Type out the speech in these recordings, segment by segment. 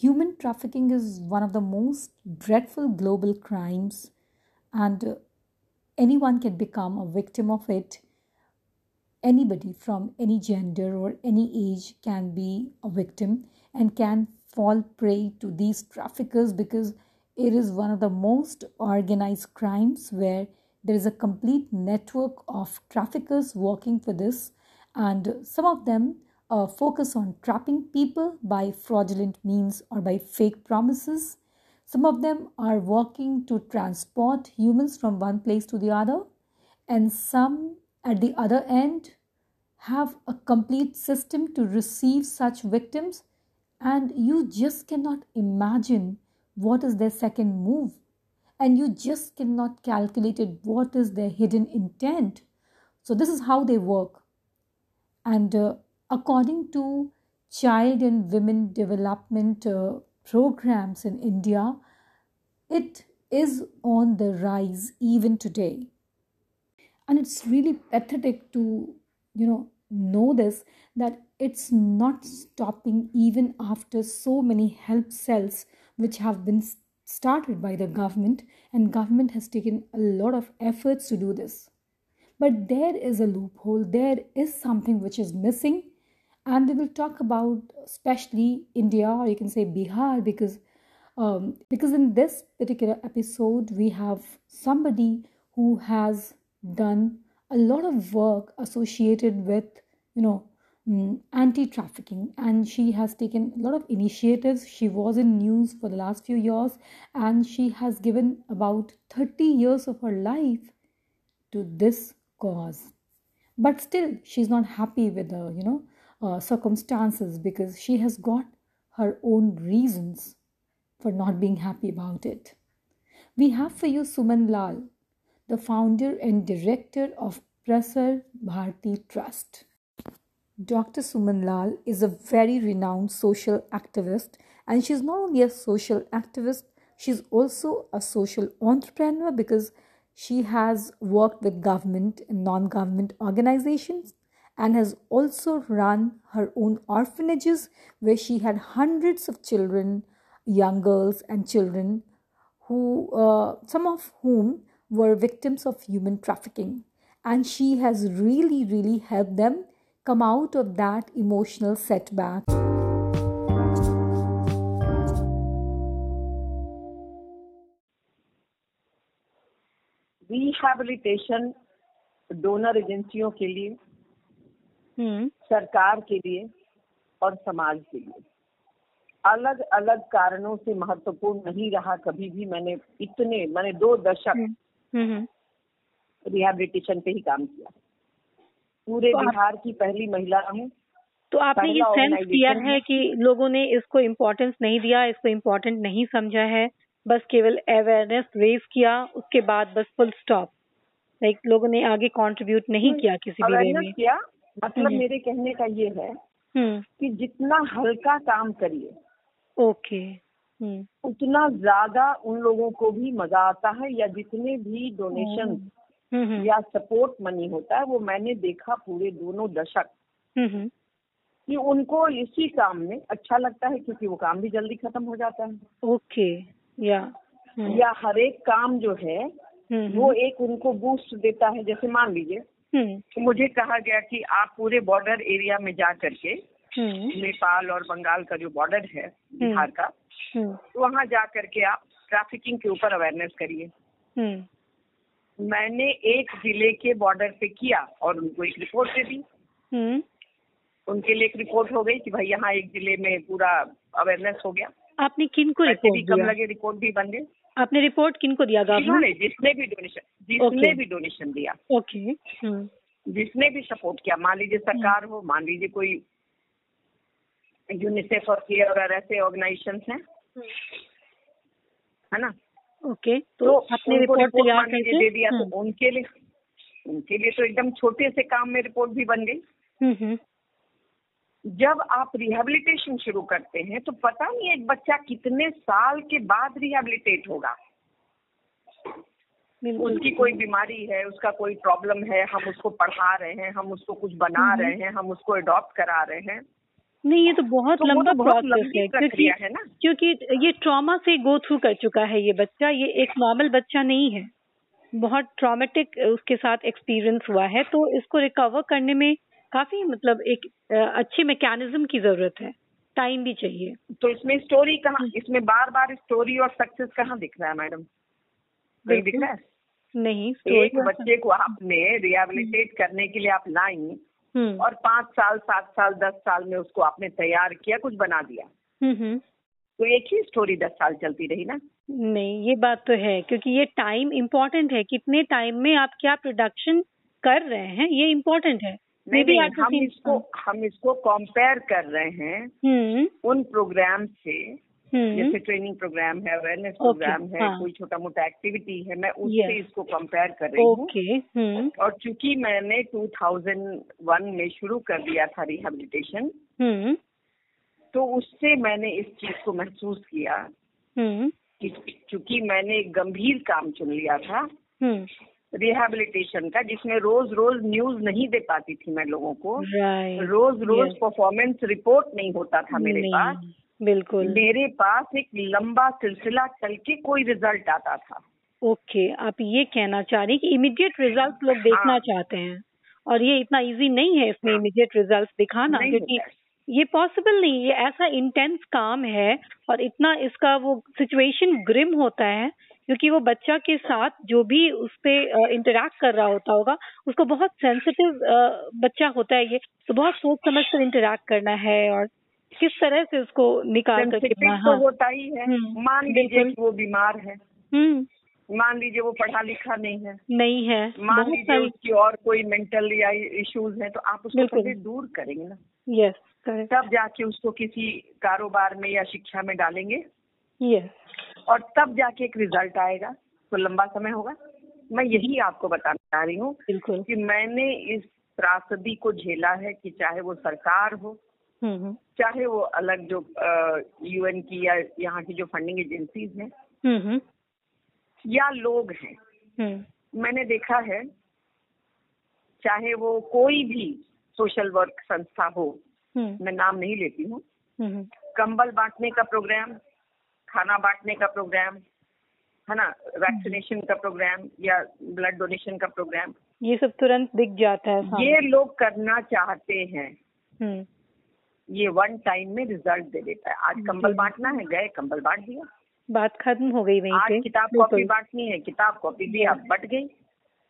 Human trafficking is one of the most dreadful global crimes, and uh, anyone can become a victim of it. Anybody from any gender or any age can be a victim and can fall prey to these traffickers because it is one of the most organized crimes where there is a complete network of traffickers working for this, and some of them uh, focus on trapping people by fraudulent means or by fake promises. Some of them are working to transport humans from one place to the other, and some at the other end have a complete system to receive such victims, and you just cannot imagine what is their second move, and you just cannot calculate it what is their hidden intent. So, this is how they work. And uh, according to child and women development uh, programs in India, it is on the rise even today. And it's really pathetic to, you know, know this that it's not stopping even after so many help cells which have been started by the government and government has taken a lot of efforts to do this but there is a loophole there is something which is missing and we will talk about especially India or you can say Bihar because um, because in this particular episode we have somebody who has done a lot of work associated with you know um, anti-trafficking. And she has taken a lot of initiatives. She was in news for the last few years and she has given about 30 years of her life to this cause. But still she's not happy with the you know uh, circumstances because she has got her own reasons for not being happy about it. We have for you Suman Lal, the founder and director of Prasar Bharati Trust. Dr. Suman Lal is a very renowned social activist, and she's not only a social activist, she's also a social entrepreneur because she has worked with government and non government organizations and has also run her own orphanages where she had hundreds of children, young girls, and children who, uh, some of whom were victims of human trafficking. And she has really, really helped them come out of that emotional setback. Rehabilitation donor एजेंसियों के लिए हम्म सरकार के लिए और समाज के लिए। अलग अलग कारणों से महत्वपूर्ण नहीं रहा कभी भी मैंने इतने मैंने दो दशक हम्म हम्म रिहेबिलिटेशन पे ही काम किया। पूरे तो बिहार की पहली महिला हूँ। तो आपने ये सेंस किया है है। कि लोगों ने इसको इम्पोर्टेंस नहीं दिया इसको इम्पोर्टेंट नहीं समझा है। बस केवल अवेयरनेस रेज किया उसके बाद बस फुल स्टॉप लाइक लोगों ने आगे कंट्रीब्यूट नहीं किया किसी भी वे में। किया मतलब हम्म। मेरे कहने का ये है हम्म। कि जितना हल्का काम करिए ओके। हम्म। उतना ज़्यादा उन लोगों को भी मज़ा आता है या जितने भी डोनेशन या सपोर्ट मनी होता है वो मैंने देखा पूरे दोनों दशक। कि उनको इसी काम में अच्छा लगता है क्योंकि वो काम भी जल्दी खत्म हो जाता है। ओके या या हर एक काम जो है वो एक उनको बूस्ट देता है। जैसे मान लीजिए हम्म। कि मुझे कहा गया कि आप पूरे बॉर्डर एरिया में जा करके हम्म। नेपाल और बंगाल का जो बॉर्डर है बिहार का हम्म। तो वहाँ जा करके आप ट्रैफिकिंग के ऊपर अवेयरनेस करिए। हम्म। मैंने एक ज़िले के बॉर्डर पे किया और उनको एक रिपोर्ट दे दी। हम्म। उनके लिए एक रिपोर्ट हो गई कि भाई यहाँ एक ज़िले में पूरा अवेयरनेस हो गया। आपने किन को पैसे भी रिपोर्ट कम लगे रिपोर्ट भी बन गए आपने रिपोर्ट किन को दिया गवर्नमेंट जिन्होंने जिसने भी डोनेशन जिसने Okay. भी डोनेशन दिया। ओके जिसने भी सपोर्ट किया मान लीजिए सरकार हो मान लीजिए कोई यूनिसेफ और केयर और ऐसे ऑर्गेनाइजेशन हैं। है ना? ओके तो तो आपने रिपोर्ट तैयार करके? दे दिया तो उनके लिए उनके लिए तो एकदम छोटे से काम में रिपोर्ट भी बन गई। जब आप रिहेबिलिटेशन शुरू करते हैं तो पता नहीं एक बच्चा कितने साल के बाद रिहेबिलिटेट होगा। उसकी कोई बीमारी है उसका कोई प्रॉब्लम है हम उसको पढ़ा रहे हैं हम उसको कुछ बना हम्म। रहे हैं हम उसको अडॉप्ट करा रहे हैं। नहीं ये तो बहुत तो लंबा तो प्रोसेस है क्योंकि है ना। क्योंकि ये ट्रॉमा से गो थ्रू कर चुका है ये बच्चा ये एक नॉर्मल बच्चा नहीं है। बहुत ट्रॉमेटिक उसके साथ एक्सपीरियंस हुआ है तो इसको रिकवर करने में काफ़ी मतलब एक अच्छे मैकेनिज्म की ज़रूरत है। टाइम भी चाहिए। तो इसमें स्टोरी कहाँ हम्म। इसमें बार बार स्टोरी और सक्सेस कहाँ दिख रहा है मैडम नहीं दिख रहा है? नहीं एक बच्चे को आपने रिहेबिलिटेट करने के लिए आप लाई हम्म। और पाँच साल सात साल दस साल में उसको आपने तैयार किया कुछ बना दिया। हम्म हम्म। तो एक ही स्टोरी दस साल चलती रही ना? नहीं ये बात तो है क्योंकि ये टाइम इम्पोर्टेंट है। कितने टाइम में आप क्या प्रोडक्शन कर रहे हैं ये इम्पोर्टेंट है। नहीं Maybe नहीं हम इसको हम इसको कंपेयर कर रहे हैं हम्म। उन प्रोग्राम से। हम्म। जैसे ट्रेनिंग प्रोग्राम है अवेयरनेस प्रोग्राम है हाँ। कोई छोटा मोटा एक्टिविटी है मैं उससे इसको कंपेयर कर रही हूँ। हम्म। और चूँकि मैंने 2001 में शुरू कर दिया था रिहेबिलिटेशन तो उससे मैंने इस चीज़ को महसूस किया कि चूँकि मैंने एक गंभीर काम चुन लिया था रिहेबिलिटेशन का जिसमें रोज रोज न्यूज़ नहीं दे पाती थी मैं लोगों को। राइट रोज रोज Yes. परफॉर्मेंस रिपोर्ट नहीं होता था मेरे पास। बिल्कुल। मेरे पास एक लंबा सिलसिला चल के कोई रिज़ल्ट आता था। ओके okay, आप ये कहना चाह रही हैं कि इमीडिएट रिज़ल्ट लोग देखना हाँ। चाहते हैं। और ये इतना इजी नहीं है इसमें हाँ। इमीडिएट रिज़ल्ट दिखाना क्योंकि ये पॉसिबल नहीं ये ऐसा इंटेंस काम है और इतना इसका वो सिचुएशन ग्रिम होता है क्योंकि वो बच्चा के साथ जो भी उस पर इंटरेक्ट कर रहा होता होगा उसको बहुत सेंसिटिव बच्चा होता है ये। तो बहुत सोच समझ कर इंटरेक्ट करना है और किस तरह से उसको निकाल कर तो हाँ। होता ही है। हम्म, मान लीजिए कि वो बीमार है। हम्म। मान लीजिए वो पढ़ा लिखा नहीं है। नहीं है। मान लीजिए उसकी और कोई मेंटल या इश्यूज़ हैं तो आप उसको। पहले दूर करेंगे ना। यस तब जाके उसको किसी कारोबार में या शिक्षा में डालेंगे। यस और तब जाके एक रिज़ल्ट आएगा। तो लंबा समय होगा। मैं यही आपको बताना चाह रही हूँ कि मैंने इस त्रासदी को झेला है कि चाहे वो सरकार हो हम्म हम्म। चाहे वो अलग जो यूएन की या यहाँ की जो फंडिंग एजेंसीज हैं। हम्म या लोग हैं। मैंने देखा है चाहे वो कोई भी सोशल वर्क संस्था हो मैं नाम नहीं लेती हूँ। कंबल बांटने का प्रोग्राम खाना बांटने का प्रोग्राम है ना? वैक्सीनेशन का प्रोग्राम या ब्लड डोनेशन का प्रोग्राम ये सब तुरंत दिख जाता है ये लोग करना चाहते हैं। हम्म। ये वन टाइम में रिज़ल्ट दे देता है। आज कंबल बांटना है गए कंबल बांट दिया। बात खत्म हो गई वहीं आज पे। किताब कॉपी बांटनी है किताब कॉपी दिया बट गई।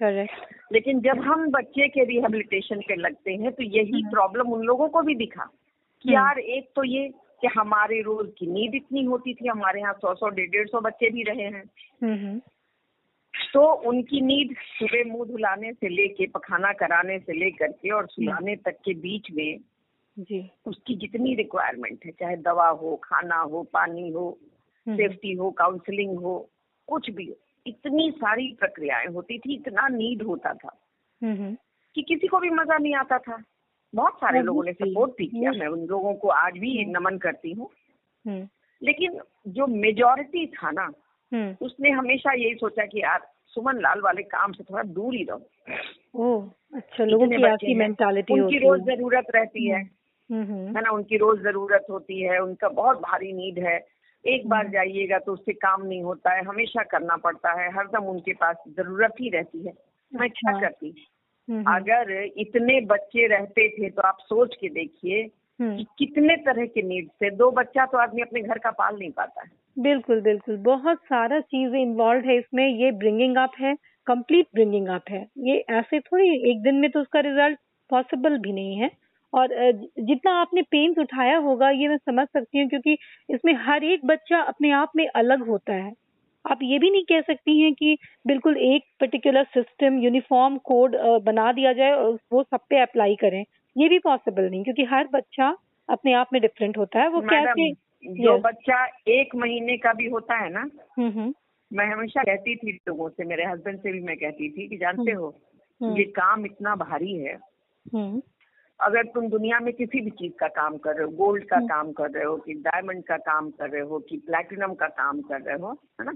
करेक्ट लेकिन जब हम बच्चे के रिहेबिलिटेशन पे लगते हैं तो यही हम्म। प्रॉब्लम उन लोगों को भी दिखा कि हम्म। यार एक तो ये कि हमारे रोज की नींद इतनी होती थी हमारे यहाँ सौ सौ डेढ़ डेढ़ सौ बच्चे भी रहे हैं। हम्म हम्म। तो उनकी नींद सुबह मुँह धुलाने से लेके पखाना कराने से लेकर के और सुलाने तक के बीच में जी। उसकी जितनी रिक्वायरमेंट है चाहे दवा हो खाना हो पानी हो हम्म, सेफ्टी हो काउंसलिंग हो कुछ भी हो इतनी सारी प्रक्रियाएँ होती थी इतना नीड होता था हम्म हम्म। कि किसी को भी मज़ा नहीं आता था। बहुत सारे लोगों ने सपोर्ट भी किया। मैं उन लोगों को आज भी हम्म। नमन करती हूँ। हम्म। लेकिन जो मेजोरिटी था ना हम्म। उसने हमेशा यही सोचा कि यार सुमन लाल वाले काम से थोड़ा दूर ही रहो। अच्छा लोगों की हैं, मेंटालिटी उनकी रोज ज़रूरत रहती है। हम्म। हम्म है ना? उनकी रोज ज़रूरत होती है। उनका बहुत भारी नीड है। एक बार हम्म। जाइएगा तो उससे काम नहीं होता है। हमेशा करना पड़ता है। हरदम उनके पास ज़रूरत ही रहती है। मैं अच्छा। करती? हम्म, हम्म, अगर इतने बच्चे रहते थे तो आप सोच के देखिए कि हम्म। कितने तरह के नीड से दो बच्चा तो आदमी अपने घर का पाल नहीं पाता है। बिल्कुल बिल्कुल। बहुत सारा चीज़ इन्वॉल्व है इसमें। ये ब्रिंगिंग अप है कंप्लीट ब्रिंगिंग अप है। ये ऐसे थोड़ी एक दिन में तो उसका रिज़ल्ट पॉसिबल भी नहीं है। और जितना आपने पेन्स उठाया होगा ये मैं समझ सकती हूँ क्योंकि इसमें हर एक बच्चा अपने आप में अलग होता है। आप ये भी नहीं कह सकती हैं कि बिल्कुल एक पर्टिकुलर सिस्टम यूनिफॉर्म कोड बना दिया जाए और वो सब पे अप्लाई करें ये भी पॉसिबल नहीं क्योंकि हर बच्चा अपने आप में डिफरेंट होता है वो कैसे जो Yes. बच्चा एक महीने का भी होता है ना हम्म हम्म मैं हमेशा कहती थी लोगों से मेरे हस्बैंड से भी मैं कहती थी कि जानते हम्म। हो ये काम इतना भारी है अगर तुम दुनिया में किसी भी चीज़ का काम कर रहे हो गोल्ड का। काम कर रहे हो कि डायमंड का काम कर रहे हो कि प्लेटिनम का काम कर रहे हो है ना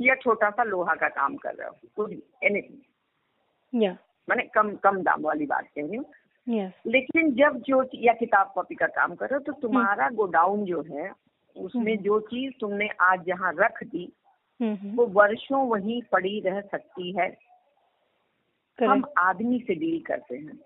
या छोटा सा लोहा का काम कर रहे हो कुछ एनीथिंग मैंने कम कम दाम वाली बात कह रही हूँ। Yes. लेकिन जब जो या किताब कॉपी का काम कर रहे हो तो तुम्हारा गोडाउन जो है उसमें हम्म। जो चीज़ तुमने आज जहाँ रख दी हम्म, हम्म, वो वर्षों वहीं पड़ी रह सकती है। हम आदमी से डील करते हैं।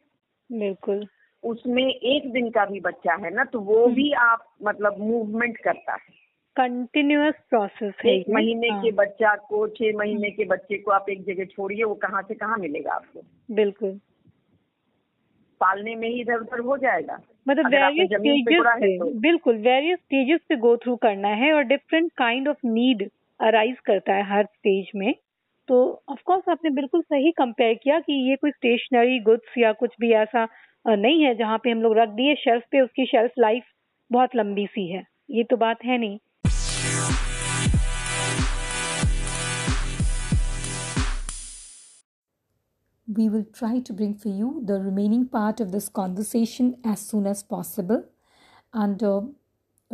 बिल्कुल। उसमें एक दिन का भी बच्चा है ना तो वो हम्म। भी आप मतलब मूवमेंट करता है। कंटिन्यूअस प्रोसेस है एक महीने हाँ, के बच्चा को छह महीने के बच्चे को आप एक जगह छोड़िए वो कहाँ से कहाँ मिलेगा आपको? बिल्कुल। पालने में ही इधर उधर हो जाएगा। मतलब वेरियस स्टेजेस तो। बिल्कुल वेरियस स्टेजेस पे गो थ्रू करना है और different kind of need arise करता है हर स्टेज में। तो ऑफ़ कोर्स आपने बिल्कुल सही कंपेयर किया कि ये कोई स्टेशनरी गुड्स या कुछ भी ऐसा नहीं है जहाँ पे हम लोग रख दिए शेल्फ पे उसकी शेल्फ लाइफ बहुत लंबी सी है। ये तो बात है नहीं। We will try to bring for you the remaining part of this conversation as soon as possible. And uh,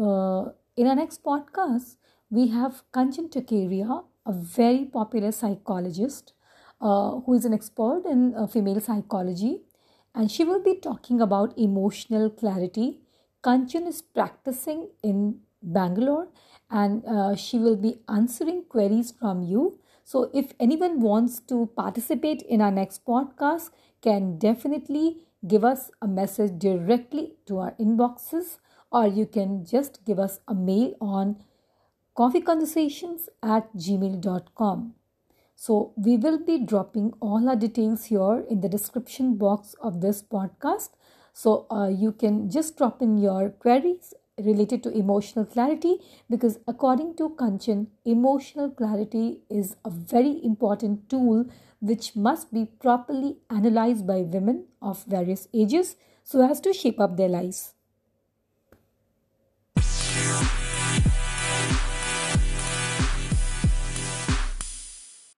uh, in our next podcast, we have Kanchan Tukeria, a very popular psychologist uh, who is an expert in uh, female psychology. And she will be talking about emotional clarity. Kanchan is practicing in Bangalore and uh, she will be answering queries from you. So if anyone wants to participate in our next podcast, can definitely give us a message directly to our inboxes or you can just give us a mail on coffeeconversations at gmail.com. So, we will be dropping all our details here in the description box of this podcast. So, uh, you can just drop in your queries related to emotional clarity because, according to Kanchan, emotional clarity is a very important tool which must be properly analyzed by women of various ages so as to shape up their lives.